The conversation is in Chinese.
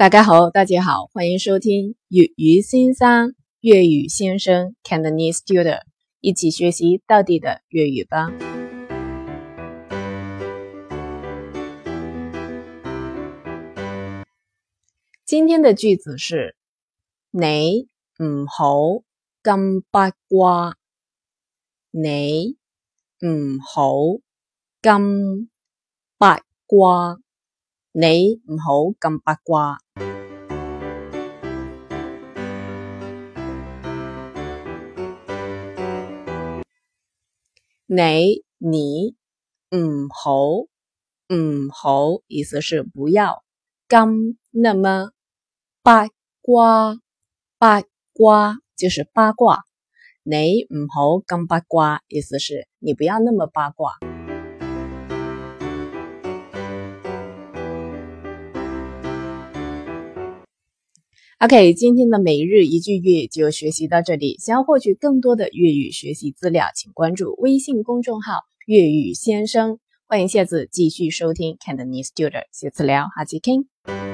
大家好，大家好，欢迎收听粤语先生粤语先生 Cantonese Tutor，一起学习到底的粤语吧。今天的句子是：你唔好咁八卦，你唔好咁八卦。你唔好咁八卦。你你唔好唔好，意思是不要咁那么八卦八卦就是八卦。你唔好咁八卦，意思是你不要那么八卦。OK，今天的每日一句粤语就学习到这里。想要获取更多的粤语学习资料，请关注微信公众号“粤语先生”。欢迎下次继续收听 Cantonese Tutor，下次聊，下期见。